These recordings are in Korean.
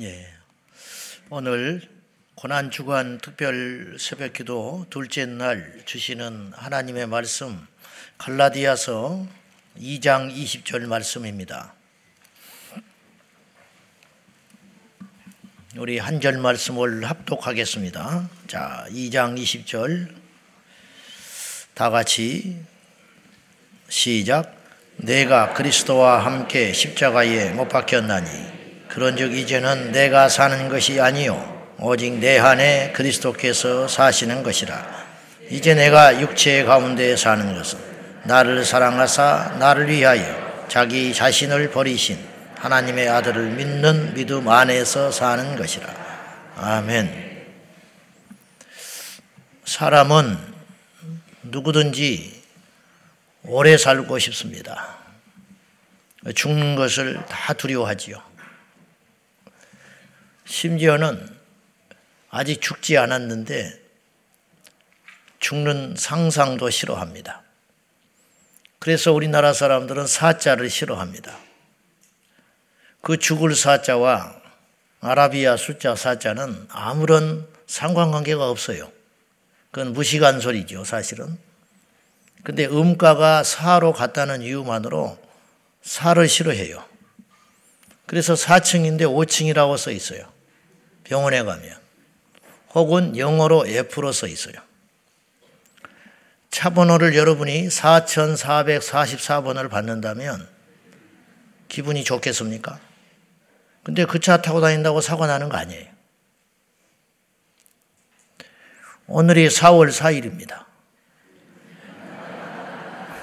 예. 오늘 고난 주간 특별 새벽 기도 둘째 날 주시는 하나님의 말씀 갈라디아서 2장 20절 말씀입니다. 우리 한 절 말씀을 합독하겠습니다. 자, 2장 20절 다 같이 시작 내가 그리스도와 함께 십자가에 못 박혔나니 그런즉 이제는 내가 사는 것이 아니요 오직 내 안에 그리스도께서 사시는 것이라 이제 내가 육체 가운데 사는 것은 나를 사랑하사 나를 위하여 자기 자신을 버리신 하나님의 아들을 믿는 믿음 안에서 사는 것이라 아멘 사람은 누구든지 오래 살고 싶습니다. 죽는 것을 다 두려워하지요. 심지어는 아직 죽지 않았는데 죽는 상상도 싫어합니다. 그래서 우리나라 사람들은 사자를 싫어합니다. 그 죽을 사자와 아라비아 숫자 사자는 아무런 상관관계가 없어요. 그건 무식한 소리죠, 사실은. 근데 음가가 사로 갔다는 이유만으로 사를 싫어해요. 그래서 4층인데 5층이라고 써 있어요. 병원에 가면 혹은 영어로 F로 써 있어요. 차 번호를 여러분이 4444번을 받는다면 기분이 좋겠습니까? 근데 그 차 타고 다닌다고 사고 나는 거 아니에요. 오늘이 4월 4일입니다.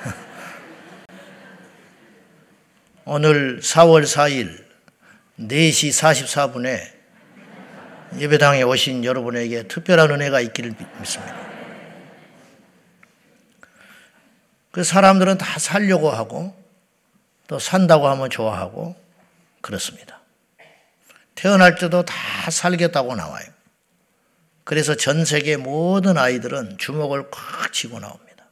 오늘 4월 4일 4시 44분에 예배당에 오신 여러분에게 특별한 은혜가 있기를 믿습니다. 그 사람들은 다 살려고 하고 또 산다고 하면 좋아하고 그렇습니다. 태어날 때도 다 살겠다고 나와요. 그래서 전 세계 모든 아이들은 주먹을 꽉 쥐고 나옵니다.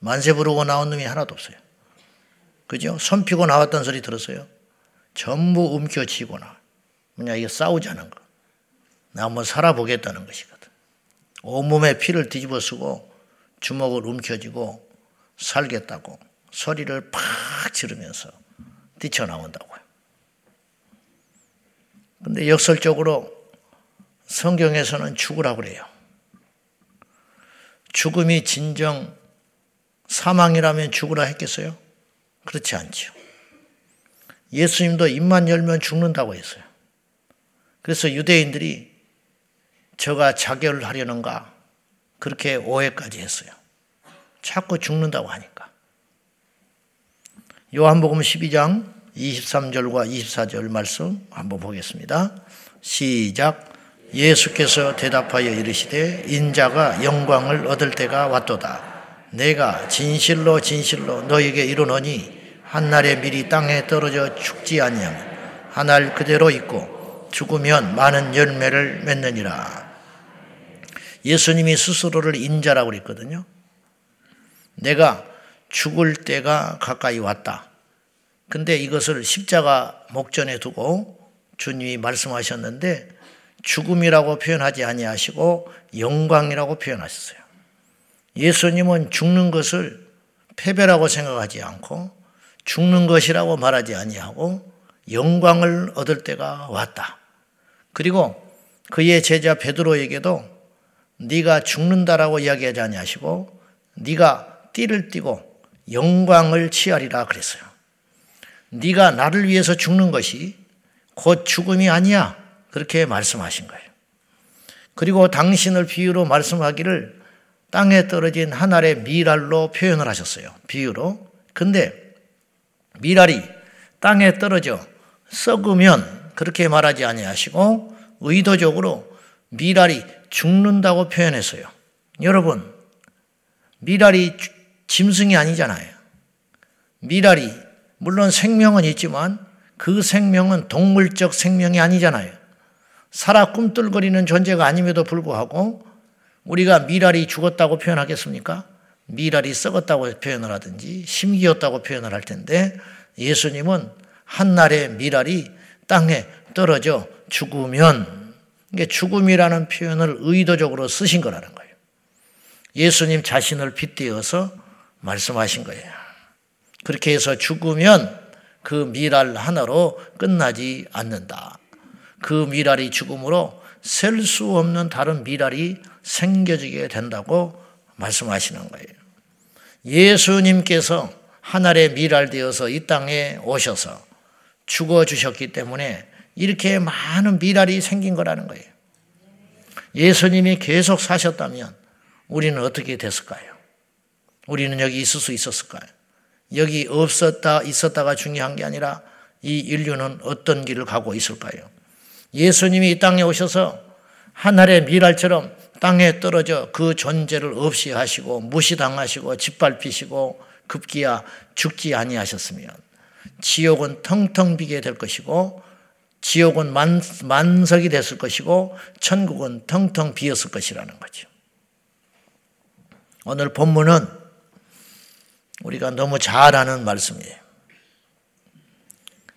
만세 부르고 나온 놈이 하나도 없어요. 그죠? 손 피고 나왔던 소리 들었어요? 전부 움켜쥐고 나. 뭐냐, 이게 싸우자는 거. 나 한번 살아보겠다는 것이거든. 온몸에 피를 뒤집어 쓰고 주먹을 움켜쥐고 살겠다고 소리를 팍 지르면서 뛰쳐나온다고요. 근데 역설적으로 성경에서는 죽으라고 그래요. 죽음이 진정 사망이라면 죽으라 했겠어요? 그렇지 않죠. 예수님도 입만 열면 죽는다고 했어요. 그래서 유대인들이 저가 자결을 하려는가 그렇게 오해까지 했어요. 자꾸 죽는다고 하니까. 요한복음 12장 23절과 24절 말씀 한번 보겠습니다. 시작. 예수께서 대답하여 이르시되 인자가 영광을 얻을 때가 왔도다. 내가 진실로 진실로 너에게 이르노니 한 날에 미리 땅에 떨어져 죽지 아니하면 한 날 그대로 있고 죽으면 많은 열매를 맺느니라. 예수님이 스스로를 인자라고 그랬거든요. 내가 죽을 때가 가까이 왔다. 근데 이것을 십자가 목전에 두고 주님이 말씀하셨는데 죽음이라고 표현하지 아니하시고 영광이라고 표현하셨어요. 예수님은 죽는 것을 패배라고 생각하지 않고 죽는 것이라고 말하지 아니하고 영광을 얻을 때가 왔다. 그리고 그의 제자 베드로에게도 네가 죽는다라고 이야기하지 아니하시고 네가 띠를 띠고 영광을 취하리라 그랬어요. 네가 나를 위해서 죽는 것이 곧 죽음이 아니야. 그렇게 말씀하신 거예요. 그리고 당신을 비유로 말씀하기를 땅에 떨어진 한 알의 미랄로 표현을 하셨어요. 비유로. 근데 미랄이 땅에 떨어져 썩으면 그렇게 말하지 아니하시고 의도적으로 미랄이 죽는다고 표현했어요. 여러분, 미랄이 짐승이 아니잖아요. 미랄이 물론 생명은 있지만 그 생명은 동물적 생명이 아니잖아요. 살아 꿈틀거리는 존재가 아님에도 불구하고 우리가 미랄이 죽었다고 표현하겠습니까? 미랄이 썩었다고 표현을 하든지 심기였다고 표현을 할 텐데 예수님은 한날에 미랄이 땅에 떨어져 죽으면 이게 죽음이라는 표현을 의도적으로 쓰신 거라는 거예요. 예수님 자신을 빗대어서 말씀하신 거예요. 그렇게 해서 죽으면 그 미랄 하나로 끝나지 않는다. 그 미랄이 죽음으로 셀 수 없는 다른 미랄이 생겨지게 된다고 말씀하시는 거예요. 예수님께서 하늘의 미랄 되어서 이 땅에 오셔서 죽어 주셨기 때문에 이렇게 많은 미랄이 생긴 거라는 거예요. 예수님이 계속 사셨다면 우리는 어떻게 됐을까요? 우리는 여기 있을 수 있었을까요? 여기 없었다, 있었다가 중요한 게 아니라 이 인류는 어떤 길을 가고 있을까요? 예수님이 이 땅에 오셔서 하늘의 미랄처럼 땅에 떨어져 그 존재를 없이 하시고 무시당하시고 짓밟히시고 급기야 죽지 아니하셨으면 지옥은 텅텅 비게 될 것이고 지옥은 만, 만석이 됐을 것이고 천국은 텅텅 비었을 것이라는 거죠. 오늘 본문은 우리가 너무 잘 아는 말씀이에요.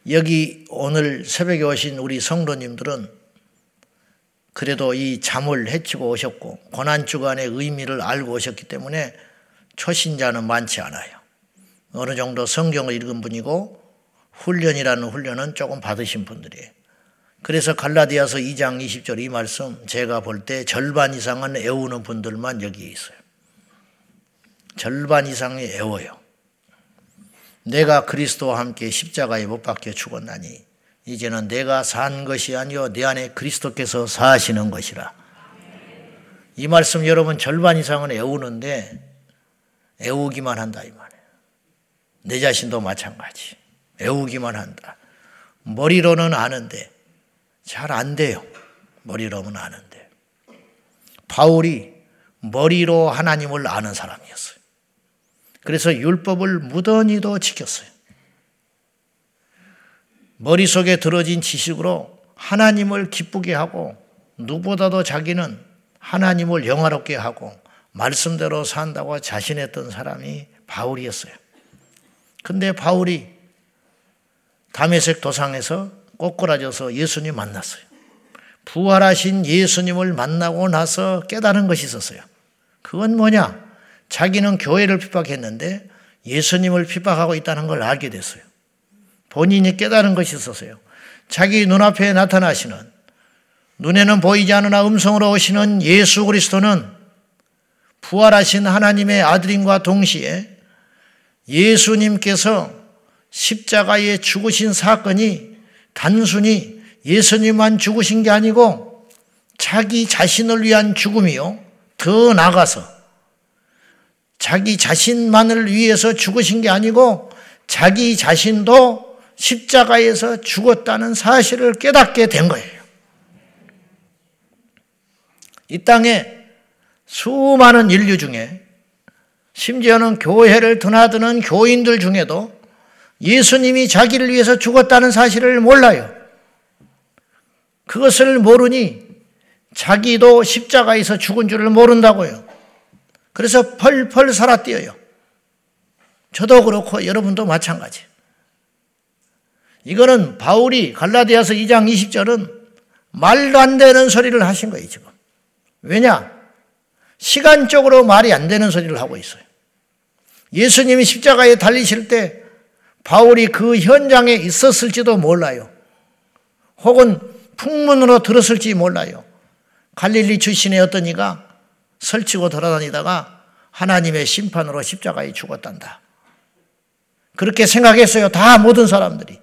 여기 오늘 새벽에 오신 우리 성도님들은 그래도 이 잠을 해치고 오셨고 고난 주간의 의미를 알고 오셨기 때문에 초신자는 많지 않아요. 어느 정도 성경을 읽은 분이고 훈련이라는 훈련은 조금 받으신 분들이에요. 그래서 갈라디아서 2장 20절 이 말씀 제가 볼 때 절반 이상은 애우는 분들만 여기 있어요. 절반 이상이 애워요. 내가 그리스도와 함께 십자가에 못 박혀 죽었나니 이제는 내가 산 것이 아니요 내 안에 그리스도께서 사시는 것이라. 이 말씀 여러분 절반 이상은 애우는데 애우기만 한다 이 말이에요. 내 자신도 마찬가지. 애우기만 한다. 머리로는 아는데 잘 안 돼요. 머리로는 아는데. 바울이 머리로 하나님을 아는 사람이었어요. 그래서 율법을 무던히도 지켰어요. 머릿속에 들어진 지식으로 하나님을 기쁘게 하고 누구보다도 자기는 하나님을 영화롭게 하고 말씀대로 산다고 자신했던 사람이 바울이었어요. 근데 바울이 담에색 도상에서 꼬꾸라져서 예수님 만났어요. 부활하신 예수님을 만나고 나서 깨달은 것이 있었어요. 그건 뭐냐? 자기는 교회를 핍박했는데 예수님을 핍박하고 있다는 걸 알게 됐어요. 본인이 깨달은 것이 있었어요. 자기 눈앞에 나타나시는 눈에는 보이지 않으나 음성으로 오시는 예수 그리스도는 부활하신 하나님의 아들임과 동시에 예수님께서 십자가에 죽으신 사건이 단순히 예수님만 죽으신 게 아니고 자기 자신을 위한 죽음이요. 더 나가서 자기 자신만을 위해서 죽으신 게 아니고 자기 자신도 십자가에서 죽었다는 사실을 깨닫게 된 거예요. 이 땅에 수많은 인류 중에 심지어는 교회를 드나드는 교인들 중에도 예수님이 자기를 위해서 죽었다는 사실을 몰라요. 그것을 모르니 자기도 십자가에서 죽은 줄을 모른다고요. 그래서 펄펄 살아뛰어요. 저도 그렇고 여러분도 마찬가지. 이거는 바울이 갈라디아서 2장 20절은 말도 안 되는 소리를 하신 거예요, 지금. 왜냐? 시간적으로 말이 안 되는 소리를 하고 있어요. 예수님이 십자가에 달리실 때 바울이 그 현장에 있었을지도 몰라요. 혹은 풍문으로 들었을지 몰라요. 갈릴리 출신의 어떤 이가 설치고 돌아다니다가 하나님의 심판으로 십자가에 죽었단다. 그렇게 생각했어요. 다 모든 사람들이.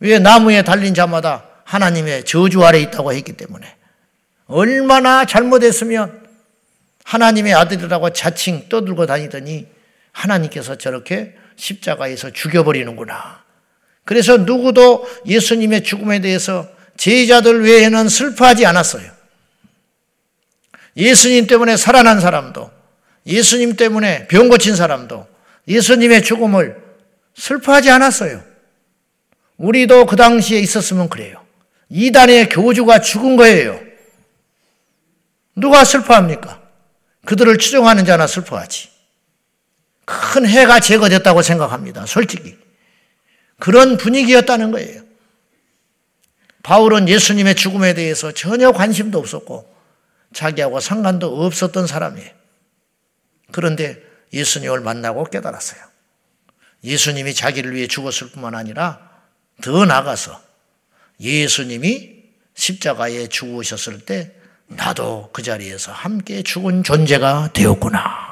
왜 나무에 달린 자마다 하나님의 저주 아래 있다고 했기 때문에 얼마나 잘못했으면 하나님의 아들이라고 자칭 떠들고 다니더니 하나님께서 저렇게 십자가에서 죽여버리는구나. 그래서 누구도 예수님의 죽음에 대해서 제자들 외에는 슬퍼하지 않았어요. 예수님 때문에 살아난 사람도, 예수님 때문에 병 고친 사람도 예수님의 죽음을 슬퍼하지 않았어요. 우리도 그 당시에 있었으면 그래요. 이단의 교주가 죽은 거예요. 누가 슬퍼합니까? 그들을 추종하는 자나 슬퍼하지. 큰 해가 제거됐다고 생각합니다. 솔직히. 그런 분위기였다는 거예요. 바울은 예수님의 죽음에 대해서 전혀 관심도 없었고 자기하고 상관도 없었던 사람이에요. 그런데 예수님을 만나고 깨달았어요. 예수님이 자기를 위해 죽었을 뿐만 아니라 더 나아가서 예수님이 십자가에 죽으셨을 때 나도 그 자리에서 함께 죽은 존재가 되었구나.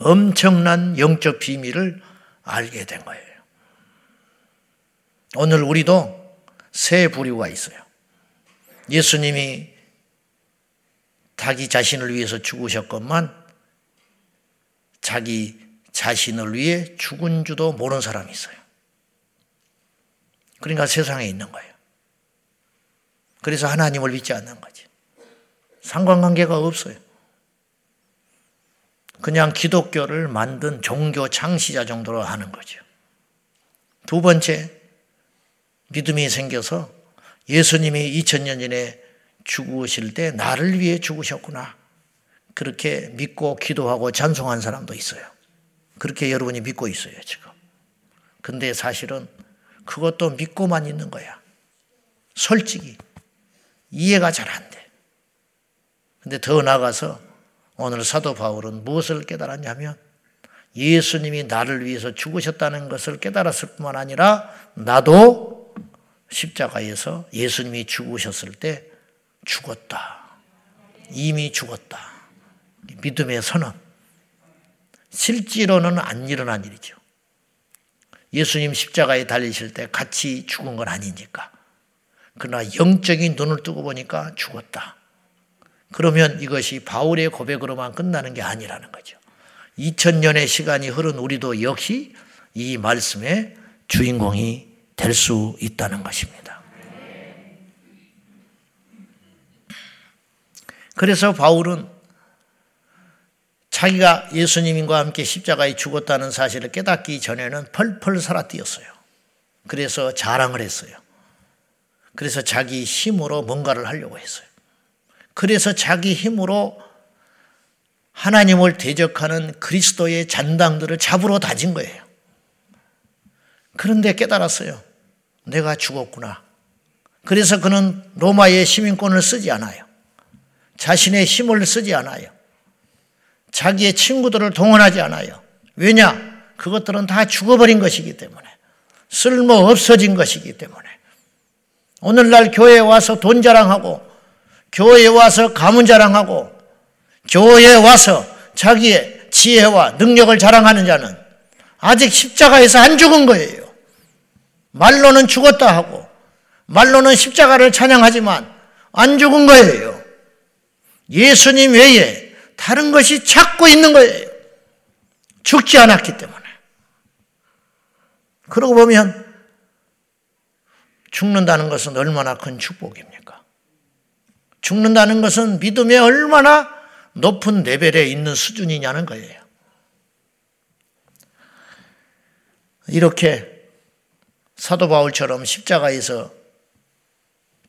엄청난 영적 비밀을 알게 된 거예요. 오늘 우리도 새 부류가 있어요. 예수님이 자기 자신을 위해서 죽으셨건만 자기 자신을 위해 죽은 줄도 모르는 사람이 있어요. 그러니까 세상에 있는 거예요. 그래서 하나님을 믿지 않는 거지. 상관관계가 없어요. 그냥 기독교를 만든 종교 창시자 정도로 하는 거죠. 두 번째, 믿음이 생겨서 예수님이 2000년 전에 죽으실 때 나를 위해 죽으셨구나. 그렇게 믿고 기도하고 찬송한 사람도 있어요. 그렇게 여러분이 믿고 있어요, 지금. 근데 사실은 그것도 믿고만 있는 거야. 솔직히. 이해가 잘 안 돼. 근데 더 나아가서 오늘 사도 바울은 무엇을 깨달았냐면 예수님이 나를 위해서 죽으셨다는 것을 깨달았을 뿐만 아니라 나도 십자가에서 예수님이 죽으셨을 때 죽었다. 이미 죽었다. 믿음의 선언. 실제로는 안 일어난 일이죠. 예수님 십자가에 달리실 때 같이 죽은 건 아니니까. 그러나 영적인 눈을 뜨고 보니까 죽었다. 그러면 이것이 바울의 고백으로만 끝나는 게 아니라는 거죠. 2000년의 시간이 흐른 우리도 역시 이 말씀의 주인공이 될 수 있다는 것입니다. 그래서 바울은 자기가 예수님과 함께 십자가에 죽었다는 사실을 깨닫기 전에는 펄펄 살아 뛰었어요. 그래서 자랑을 했어요. 그래서 자기 힘으로 뭔가를 하려고 했어요. 그래서 자기 힘으로 하나님을 대적하는 그리스도의 잔당들을 잡으러 다진 거예요. 그런데 깨달았어요. 내가 죽었구나. 그래서 그는 로마의 시민권을 쓰지 않아요. 자신의 힘을 쓰지 않아요. 자기의 친구들을 동원하지 않아요. 왜냐? 그것들은 다 죽어버린 것이기 때문에. 쓸모 없어진 것이기 때문에. 오늘날 교회에 와서 돈 자랑하고, 교회에 와서 가문 자랑하고, 교회에 와서 자기의 지혜와 능력을 자랑하는 자는 아직 십자가에서 안 죽은 거예요. 말로는 죽었다 하고, 말로는 십자가를 찬양하지만 안 죽은 거예요. 예수님 외에 다른 것이 찾고 있는 거예요. 죽지 않았기 때문에. 그러고 보면 죽는다는 것은 얼마나 큰 축복입니까? 죽는다는 것은 믿음의 얼마나 높은 레벨에 있는 수준이냐는 거예요. 이렇게 사도 바울처럼 십자가에서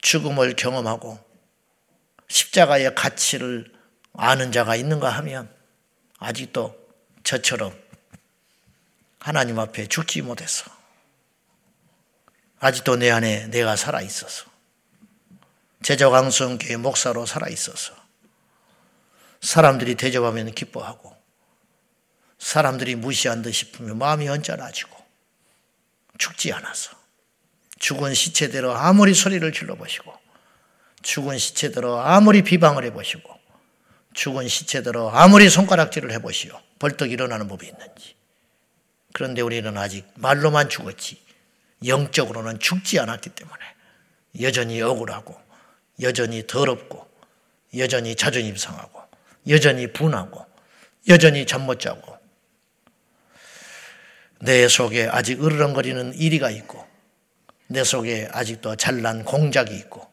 죽음을 경험하고 십자가의 가치를 아는 자가 있는가 하면 아직도 저처럼 하나님 앞에 죽지 못해서 아직도 내 안에 내가 살아 있어서 제자광성 교회 목사로 살아 있어서 사람들이 대접하면 기뻐하고 사람들이 무시한 듯 싶으면 마음이 언짢아지고 죽지 않아서 죽은 시체대로 아무리 소리를 질러보시고 죽은 시체대로 아무리 비방을 해보시고 죽은 시체대로 아무리 손가락질을 해보시오. 벌떡 일어나는 법이 있는지. 그런데 우리는 아직 말로만 죽었지 영적으로는 죽지 않았기 때문에 여전히 억울하고 여전히 더럽고 여전히 자존심 상하고 여전히 분하고 여전히 잠 못 자고 내 속에 아직 으르렁거리는 이리가 있고 내 속에 아직도 잘난 공작이 있고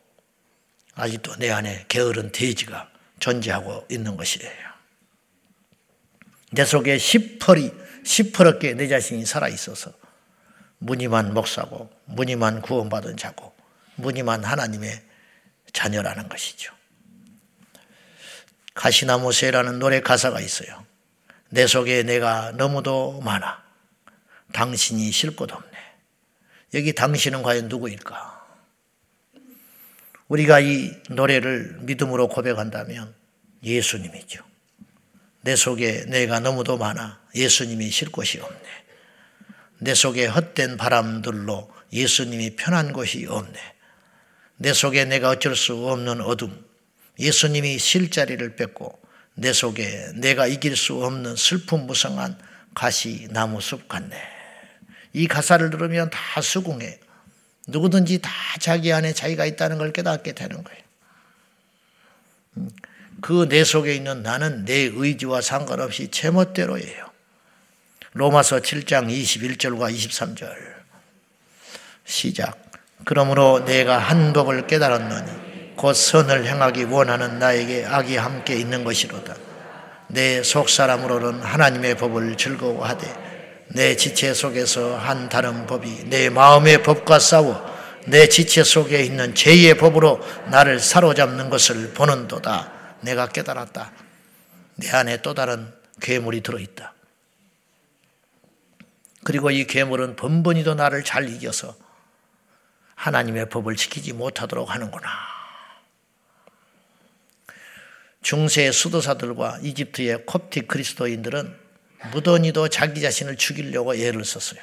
아직도 내 안에 게으른 돼지가 존재하고 있는 것이래요. 내 속에 시퍼리 시퍼렇게 내 자신이 살아 있어서 무늬만 목사고 무늬만 구원받은 자고 무늬만 하나님의 자녀라는 것이죠. 가시나무 새라는 노래 가사가 있어요. 내 속에 내가 너무도 많아. 당신이 쉴 곳 없네. 여기 당신은 과연 누구일까? 우리가 이 노래를 믿음으로 고백한다면 예수님이죠. 내 속에 내가 너무도 많아 예수님이 쉴 곳이 없네. 내 속에 헛된 바람들로 예수님이 편한 곳이 없네. 내 속에 내가 어쩔 수 없는 어둠, 예수님이 쉴 자리를 뺏고 내 속에 내가 이길 수 없는 슬픔 무성한 가시 나무 숲 같네. 이 가사를 들으면 다 수긍해. 누구든지 다 자기 안에 자기가 있다는 걸 깨닫게 되는 거예요. 음, 그내 속에 있는 나는 내 의지와 상관없이 제멋대로예요. 로마서 7장 21절과 23절. 시작. 그러므로 내가 한 법을 깨달았노니 곧 선을 행하기 원하는 나에게 악이 함께 있는 것이로다. 내 속사람으로는 하나님의 법을 즐거워하되 내 지체 속에서 한 다른 법이 내 마음의 법과 싸워 내 지체 속에 있는 죄의 법으로 나를 사로잡는 것을 보는도다. 내가 깨달았다. 내 안에 또 다른 괴물이 들어있다. 그리고 이 괴물은 번번이도 나를 잘 이겨서 하나님의 법을 지키지 못하도록 하는구나. 중세 수도사들과 이집트의 콥틱 그리스도인들은 무던히도 자기 자신을 죽이려고 애를 썼어요.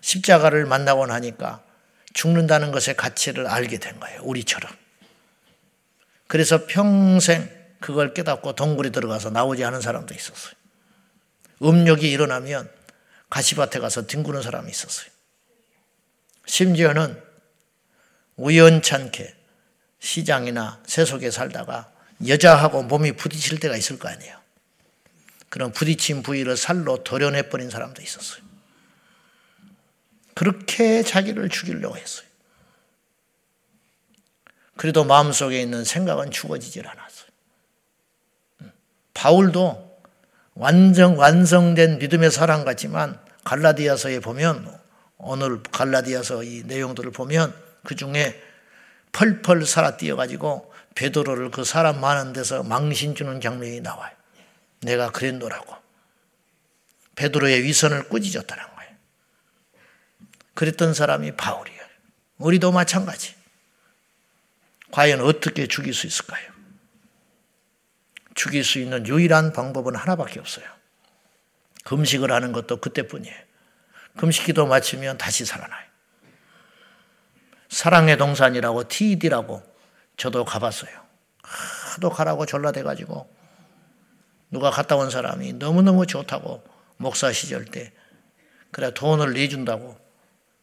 십자가를 만나고 나니까 죽는다는 것의 가치를 알게 된 거예요. 우리처럼. 그래서 평생 그걸 깨닫고 동굴에 들어가서 나오지 않은 사람도 있었어요. 음력이 일어나면 가시밭에 가서 뒹구는 사람이 있었어요. 심지어는 우연찮게 시장이나 세속에 살다가 여자하고 몸이 부딪힐 때가 있을 거 아니에요. 그런 부딪힌 부위를 살로 도려내버린 사람도 있었어요. 그렇게 자기를 죽이려고 했어요. 그래도 마음속에 있는 생각은 죽어지질 않았어요. 바울도 완전 완성된 믿음의 사람 같지만 갈라디아서에 보면 오늘 갈라디아서 이 내용들을 보면 그 중에 펄펄 살아 뛰어가지고 베드로를 그 사람 많은 데서 망신 주는 장면이 나와요. 내가 그랬노라고. 베드로의 위선을 꾸짖었다는 거예요. 그랬던 사람이 바울이에요. 우리도 마찬가지. 과연 어떻게 죽일 수 있을까요? 죽일 수 있는 유일한 방법은 하나밖에 없어요. 금식을 하는 것도 그때뿐이에요. 금식 기도 마치면 다시 살아나요. 사랑의 동산이라고 TED라고 저도 가봤어요. 하도 가라고 졸라대가지고 누가 갔다 온 사람이 너무너무 좋다고 목사 시절 때 그래 돈을 내준다고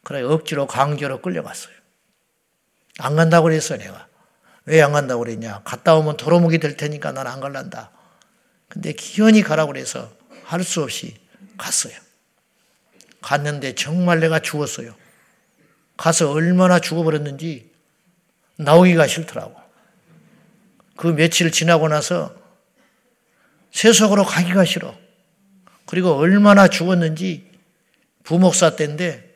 그래 억지로 강제로 끌려갔어요. 안 간다고 그랬어 내가. 왜 안 간다고 그랬냐. 갔다 오면 도로묵이 될 테니까 난 안 갈란다. 근데 기현이 가라고 그래서 할 수 없이 갔어요. 갔는데 정말 내가 죽었어요. 가서 얼마나 죽어버렸는지 나오기가 싫더라고. 그 며칠 지나고 나서 세속으로 가기가 싫어. 그리고 얼마나 죽었는지 부목사 때인데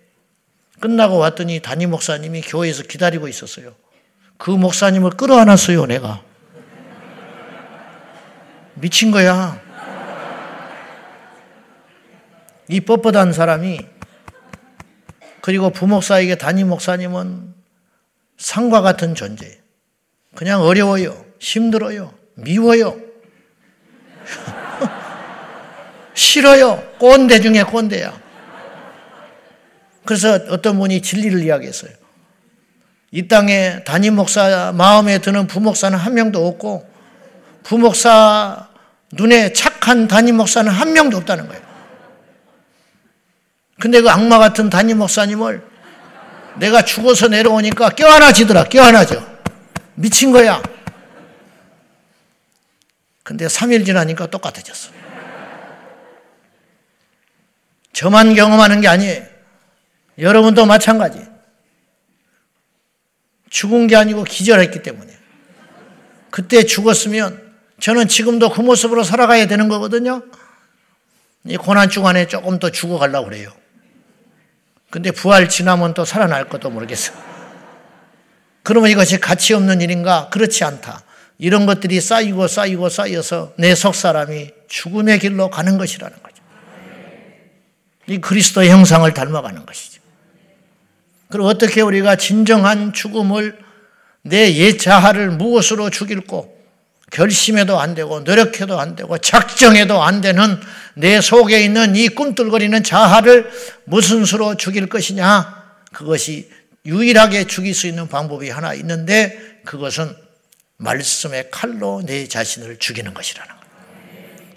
끝나고 왔더니 담임 목사님이 교회에서 기다리고 있었어요. 그 목사님을 끌어안았어요, 내가. 미친 거야. 이 뻣뻣한 사람이 그리고 부목사에게 담임 목사님은 상과 같은 존재. 그냥 어려워요. 힘들어요. 미워요. 싫어요. 꼰대 중에 꼰대야. 그래서 어떤 분이 진리를 이야기했어요. 이 땅에 담임 목사 마음에 드는 부목사는 한 명도 없고 부목사 눈에 착한 담임 목사는 한 명도 없다는 거예요. 근데 그 악마 같은 담임 목사님을 내가 죽어서 내려오니까 껴안아지더라. 껴안아져. 미친 거야. 근데 3일 지나니까 똑같아졌어. 저만 경험하는 게 아니에요. 여러분도 마찬가지. 죽은 게 아니고 기절했기 때문에. 그때 죽었으면 저는 지금도 그 모습으로 살아가야 되는 거거든요. 이 고난 주간에 조금 더 죽어가려고 그래요. 근데 부활 지나면 또 살아날 것도 모르겠어. 그러면 이것이 가치 없는 일인가? 그렇지 않다. 이런 것들이 쌓이고 쌓이고 쌓여서 내 속 사람이 죽음의 길로 가는 것이라는 거죠. 이 그리스도의 형상을 닮아가는 것이죠. 그리고 어떻게 우리가 진정한 죽음을 내 옛자아를 무엇으로 죽일고 결심해도 안 되고 노력해도 안 되고 작정해도 안 되는 내 속에 있는 이 꿈틀거리는 자아를 무슨 수로 죽일 것이냐? 그것이 유일하게 죽일 수 있는 방법이 하나 있는데 그것은 말씀의 칼로 내 자신을 죽이는 것이라는.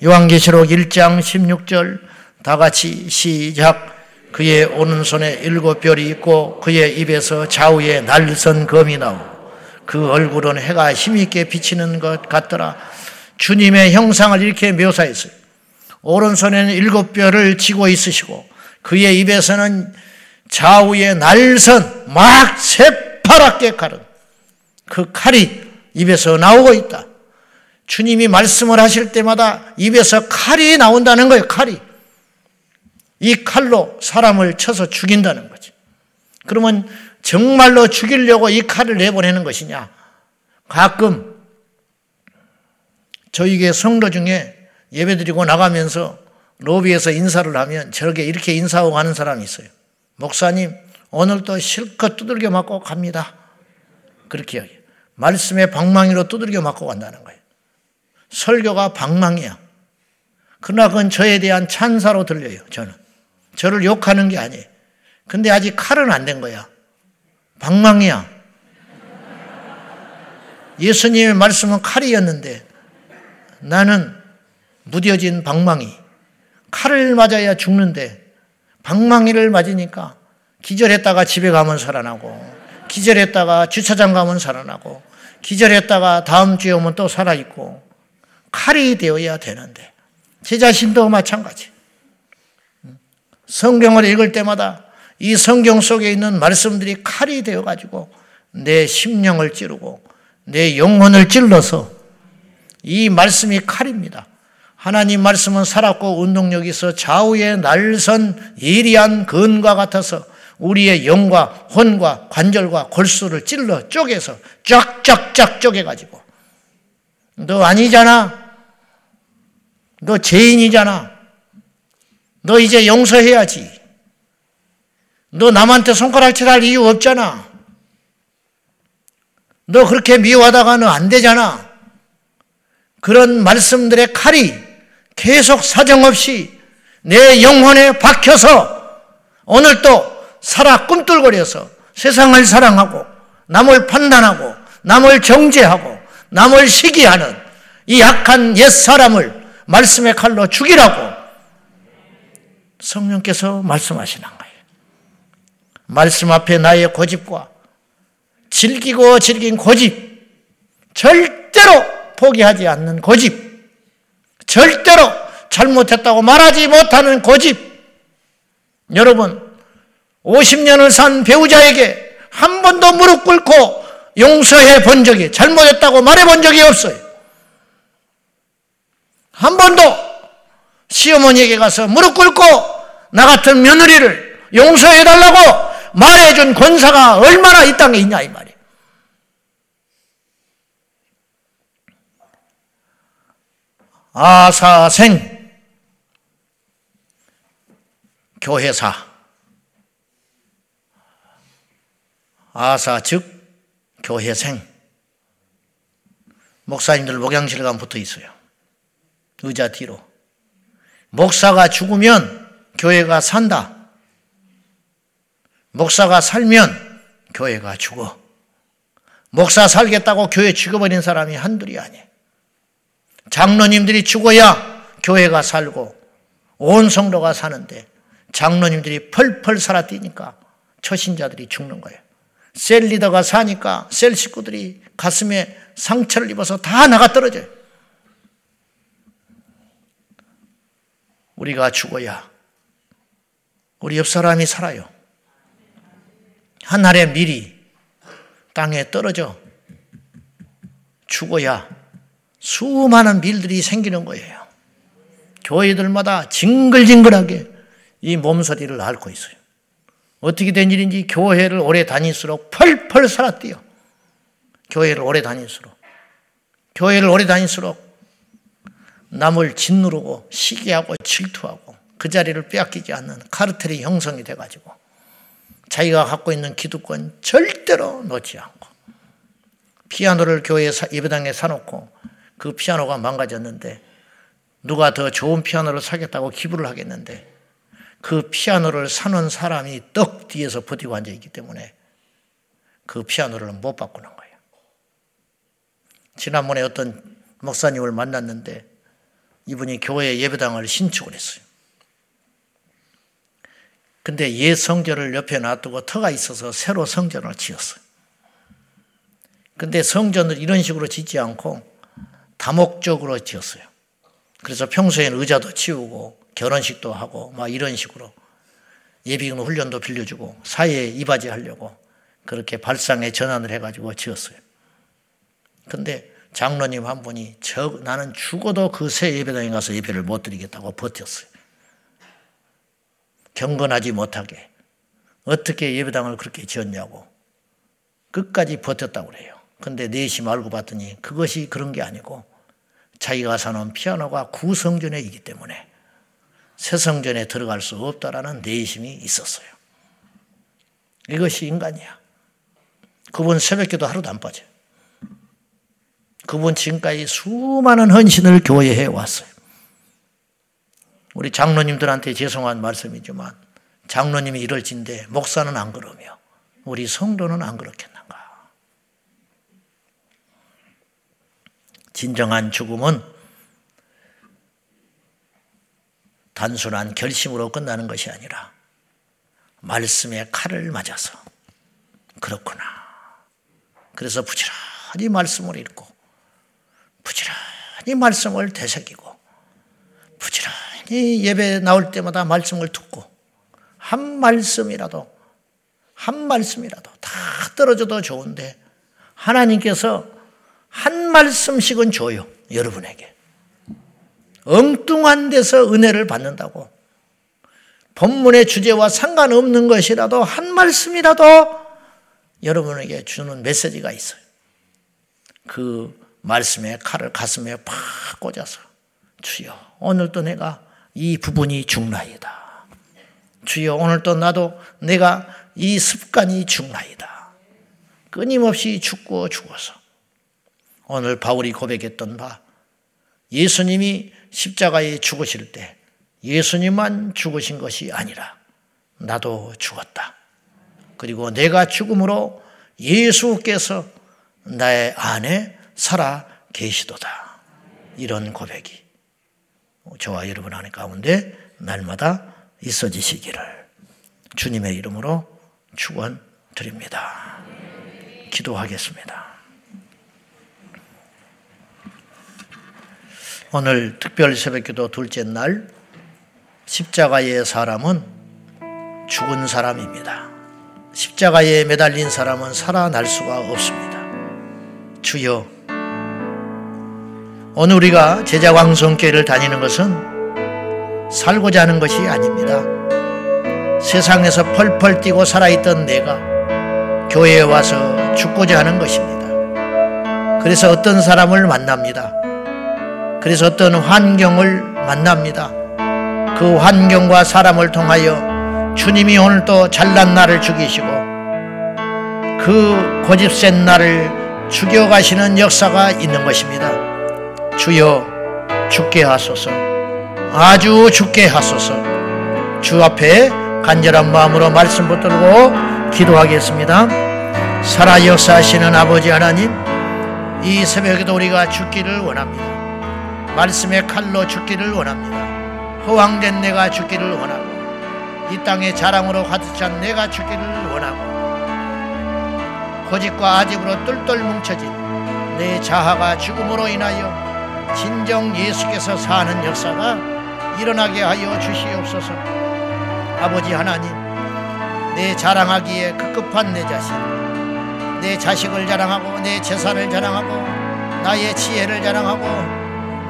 요한계시록 1장 16절 다 같이 시작 그의 오른손에 일곱 별이 있고 그의 입에서 좌우에 날선 검이 나오고 그 얼굴은 해가 힘있게 비치는 것 같더라. 주님의 형상을 이렇게 묘사했어요. 오른손에는 일곱 뼈를 쥐고 있으시고 그의 입에서는 좌우에 날선 막 새파랗게 칼은 그 칼이 입에서 나오고 있다. 주님이 말씀을 하실 때마다 입에서 칼이 나온다는 거예요. 칼이. 이 칼로 사람을 쳐서 죽인다는 거지. 그러면 정말로 죽이려고 이 칼을 내보내는 것이냐? 가끔 저에게 성도 중에 예배드리고 나가면서 로비에서 인사를 하면 저렇게 이렇게 인사하고 가는 사람이 있어요. 목사님, 오늘도 실컷 두들겨 맞고 갑니다. 그렇게 이야기해요. 말씀의 방망이로 두들겨 맞고 간다는 거예요. 설교가 방망이야. 그러나 그건 저에 대한 찬사로 들려요, 저는. 저를 욕하는 게 아니에요. 근데 아직 칼은 안 된 거야. 방망이야. 예수님의 말씀은 칼이었는데 나는 무뎌진 방망이. 칼을 맞아야 죽는데 방망이를 맞으니까 기절했다가 집에 가면 살아나고 기절했다가 주차장 가면 살아나고 기절했다가 다음 주에 오면 또 살아있고 칼이 되어야 되는데 제 자신도 마찬가지. 성경을 읽을 때마다 이 성경 속에 있는 말씀들이 칼이 되어 가지고 내 심령을 찌르고 내 영혼을 찔러서 이 말씀이 칼입니다. 하나님 말씀은 살았고 운동력이 있어 좌우에 날선 예리한 근과 같아서 우리의 영과 혼과 관절과 골수를 찔러 쪼개서 쫙쫙쫙 쪼개가지고 너 아니잖아. 너 죄인이잖아. 너 이제 용서해야지. 너 남한테 손가락질 할 이유 없잖아. 너 그렇게 미워하다가 너안 되잖아. 그런 말씀들의 칼이 계속 사정없이 내 영혼에 박혀서 오늘도 살아 꿈틀거려서 세상을 사랑하고 남을 판단하고 남을 정죄하고 남을 시기하는 이 약한 옛사람을 말씀의 칼로 죽이라고 성령께서 말씀하시는 거예요. 말씀 앞에 나의 고집과 즐기고 즐긴 고집, 절대로 포기하지 않는 고집, 절대로 잘못했다고 말하지 못하는 고집. 여러분, 50년을 산 배우자에게 한 번도 무릎 꿇고 용서해 본 적이, 잘못했다고 말해 본 적이 없어요. 한 번도 시어머니에게 가서 무릎 꿇고 나 같은 며느리를 용서해 달라고 말해준 권사가 얼마나 이 땅에 있냐 이 말이에요. 아사생 교회사 아사 즉 교회생 목사님들 목양실 가면 붙어 있어요. 의자 뒤로. 목사가 죽으면 교회가 산다. 목사가 살면 교회가 죽어. 목사 살겠다고 교회 죽어버린 사람이 한둘이 아니에요. 장로님들이 죽어야 교회가 살고 온 성도가 사는데 장로님들이 펄펄 살아뛰니까 초신자들이 죽는 거예요. 셀 리더가 사니까 셀 식구들이 가슴에 상처를 입어서 다 나가 떨어져요. 우리가 죽어야 우리 옆 사람이 살아요. 하늘의 밀이 땅에 떨어져 죽어야 수많은 밀들이 생기는 거예요. 교회들마다 징글징글하게 이 몸서리를 앓고 있어요. 어떻게 된 일인지 교회를 오래 다닐수록 펄펄 살았대요. 교회를 오래 다닐수록. 교회를 오래 다닐수록 남을 짓누르고 시기하고 질투하고 그 자리를 빼앗기지 않는 카르텔이 형성이 돼가지고 자기가 갖고 있는 기득권 절대로 놓지 않고 피아노를 교회 예배당에 사놓고 그 피아노가 망가졌는데 누가 더 좋은 피아노를 사겠다고 기부를 하겠는데 그 피아노를 사는 사람이 떡 뒤에서 버티고 앉아 있기 때문에 그 피아노를 못 바꾸는 거예요. 지난번에 어떤 목사님을 만났는데 이분이 교회 예배당을 신축을 했어요. 근데 옛 성전을 옆에 놔두고 터가 있어서 새로 성전을 지었어요. 근데 성전을 이런 식으로 짓지 않고 다목적으로 지었어요. 그래서 평소에는 의자도 치우고 결혼식도 하고 막 이런 식으로 예비군 훈련도 빌려주고 사회에 이바지 하려고 그렇게 발상에 전환을 해가지고 지었어요. 근데 장로님 한 분이 저 나는 죽어도 그 새 예배당에 가서 예배를 못 드리겠다고 버텼어요. 경건하지 못하게 어떻게 예배당을 그렇게 지었냐고 끝까지 버텼다고 그래요. 근데 내심 알고 봤더니 그것이 그런 게 아니고 자기가 사는 피아노가 구성전에 있기 때문에 새 성전에 들어갈 수 없다라는 내심이 있었어요. 이것이 인간이야. 그분 새벽기도 하루도 안 빠져요. 그분 지금까지 수많은 헌신을 교회에 해왔어요. 우리 장로님들한테 죄송한 말씀이지만 장로님이 이럴진데 목사는 안 그러며 우리 성도는 안 그렇겠는가. 진정한 죽음은 단순한 결심으로 끝나는 것이 아니라 말씀의 칼을 맞아서 그렇구나. 그래서 부지런히 말씀을 읽고 부지런히 말씀을 되새기고 부지런히 예배 나올 때마다 말씀을 듣고 한 말씀이라도 한 말씀이라도 다 떨어져도 좋은데 하나님께서 한 말씀씩은 줘요. 여러분에게. 엉뚱한 데서 은혜를 받는다고. 본문의 주제와 상관없는 것이라도 한 말씀이라도 여러분에게 주는 메시지가 있어요. 그 말씀의 칼을 가슴에 팍 꽂아서 주여 오늘도 내가 이 부분이 중나이다. 주여 오늘도 나도 내가 이 습관이 중나이다. 끊임없이 죽고 죽어서 오늘 바울이 고백했던 바 예수님이 십자가에 죽으실 때 예수님만 죽으신 것이 아니라 나도 죽었다. 그리고 내가 죽음으로 예수께서 나의 안에 살아 계시도다. 이런 고백이 저와 여러분 안에 가운데 날마다 있어지시기를 주님의 이름으로 축원드립니다. 기도하겠습니다. 오늘 특별 새벽기도 둘째 날 십자가의 사람은 죽은 사람입니다. 십자가에 매달린 사람은 살아날 수가 없습니다. 주여 오늘 우리가 제자광성교회를 다니는 것은 살고자 하는 것이 아닙니다. 세상에서 펄펄 뛰고 살아있던 내가 교회에 와서 죽고자 하는 것입니다. 그래서 어떤 사람을 만납니다. 그래서 어떤 환경을 만납니다. 그 환경과 사람을 통하여 주님이 오늘 또 잘난 나를 죽이시고 그 고집센 나를 죽여가시는 역사가 있는 것입니다. 주여 죽게 하소서. 아주 죽게 하소서. 주 앞에 간절한 마음으로 말씀 붙들고 기도하겠습니다. 살아 역사하시는 아버지 하나님 이 새벽에도 우리가 죽기를 원합니다. 말씀의 칼로 죽기를 원합니다. 허황된 내가 죽기를 원하고 이 땅의 자랑으로 가득 찬 내가 죽기를 원하고 고집과 아집으로 똘똘 뭉쳐진 내 자아가 죽음으로 인하여 진정 예수께서 사는 역사가 일어나게 하여 주시옵소서. 아버지 하나님, 내 자랑하기에 급급한 내 자신, 내 자식을 자랑하고 내 재산을 자랑하고 나의 지혜를 자랑하고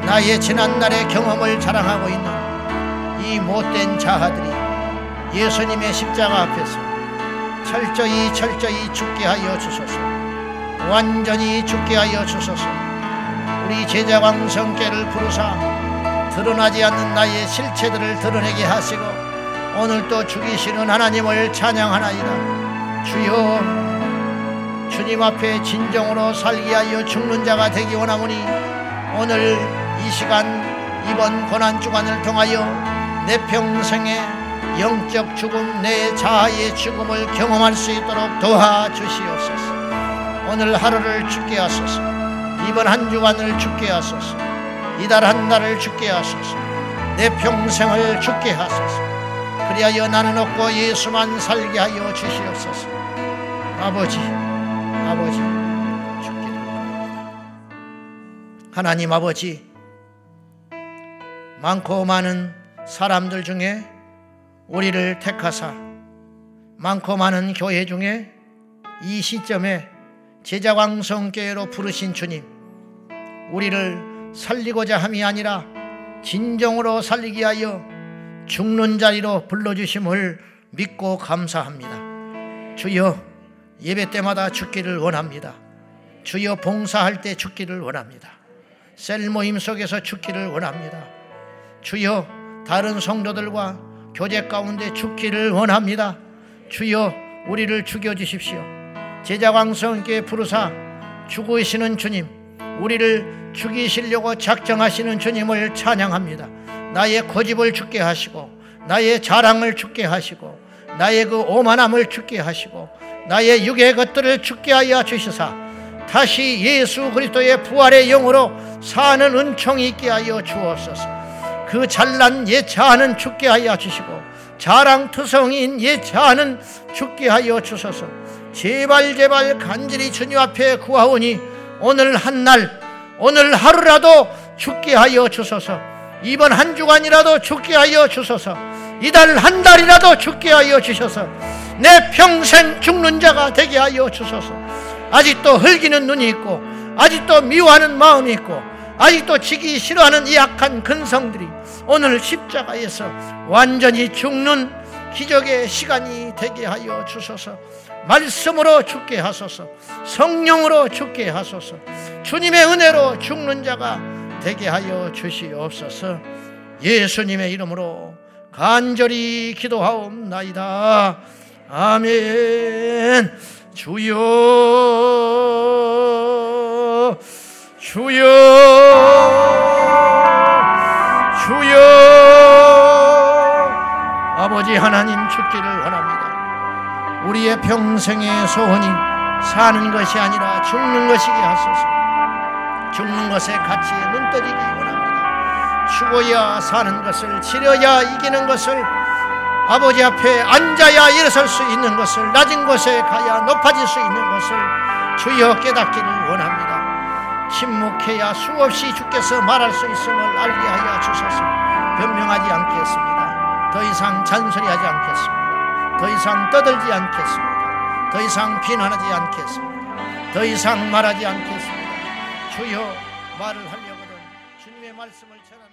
나의 지난날의 경험을 자랑하고 있는 이 못된 자아들이 예수님의 십자가 앞에서 철저히 철저히 죽게 하여 주소서. 완전히 죽게 하여 주소서. 우리 제자 왕 성께를 부르사 드러나지 않는 나의 실체들을 드러내게 하시고 오늘 또 죽이시는 하나님을 찬양하나이다. 주여 주님 앞에 진정으로 살게 하여 죽는 자가 되기 원하오니 오늘 이 시간 이번 고난 주간을 통하여 내 평생에 영적 죽음 내 자아의 죽음을 경험할 수 있도록 도와주시옵소서 오늘 하루를 죽게 하소서 이번 한 주간을 죽게 하소서. 이달 한 달을 죽게 하소서. 내 평생을 죽게 하소서. 그리하여 나는 없고 예수만 살게 하여 주시옵소서. 아버지 아버지 죽기를 원합니다. 하나님 아버지 많고 많은 사람들 중에 우리를 택하사 많고 많은 교회 중에 이 시점에 제자광성교회로 부르신 주님 우리를 살리고자 함이 아니라 진정으로 살리기 하여 죽는 자리로 불러주심을 믿고 감사합니다. 주여 예배 때마다 죽기를 원합니다. 주여 봉사할 때 죽기를 원합니다. 셀 모임 속에서 죽기를 원합니다. 주여 다른 성도들과 교제 가운데 죽기를 원합니다. 주여 우리를 죽여 주십시오. 제자광성께 부르사 죽으시는 주님, 우리를 죽이시려고 작정하시는 주님을 찬양합니다. 나의 고집을 죽게 하시고, 나의 자랑을 죽게 하시고, 나의 그 오만함을 죽게 하시고, 나의 육의 것들을 죽게 하여 주시사, 다시 예수 그리스도의 부활의 영으로 사는 은총이 있게 하여 주옵소서. 그 잘난 옛 자아는 죽게 하여 주시고, 자랑투성인 옛 자아는 죽게 하여 주소서. 제발 제발 간절히 주님 앞에 구하오니 오늘 한 날 오늘 하루라도 죽게 하여 주소서. 이번 한 주간이라도 죽게 하여 주소서. 이달 한 달이라도 죽게 하여 주셔서. 내 평생 죽는 자가 되게 하여 주소서. 아직도 흘기는 눈이 있고 아직도 미워하는 마음이 있고 아직도 지기 싫어하는 이 약한 근성들이 오늘 십자가에서 완전히 죽는 기적의 시간이 되게 하여 주소서 말씀으로 죽게 하소서. 성령으로 죽게 하소서. 주님의 은혜로 죽는 자가 되게 하여 주시옵소서. 예수님의 이름으로 간절히 기도하옵나이다. 아멘. 주여. 주여. 주여. 아버지 하나님 죽기를 우리의 평생의 소원이 사는 것이 아니라 죽는 것이게 하소서. 죽는 것의 가치에 눈 떠지기 원합니다. 죽어야 사는 것을 치려야 이기는 것을 아버지 앞에 앉아야 일어설 수 있는 것을 낮은 곳에 가야 높아질 수 있는 것을 주여 깨닫기를 원합니다. 침묵해야 수없이 주께서 말할 수 있음을 알게 하여 주소서. 변명하지 않겠습니다. 더 이상 잔소리하지 않겠습니다. 더 이상 떠들지 않겠습니다. 더 이상 비난하지 않겠습니다. 더 이상 말하지 않겠습니다. 주여 말을 하려거든 주님의 말씀을 전하는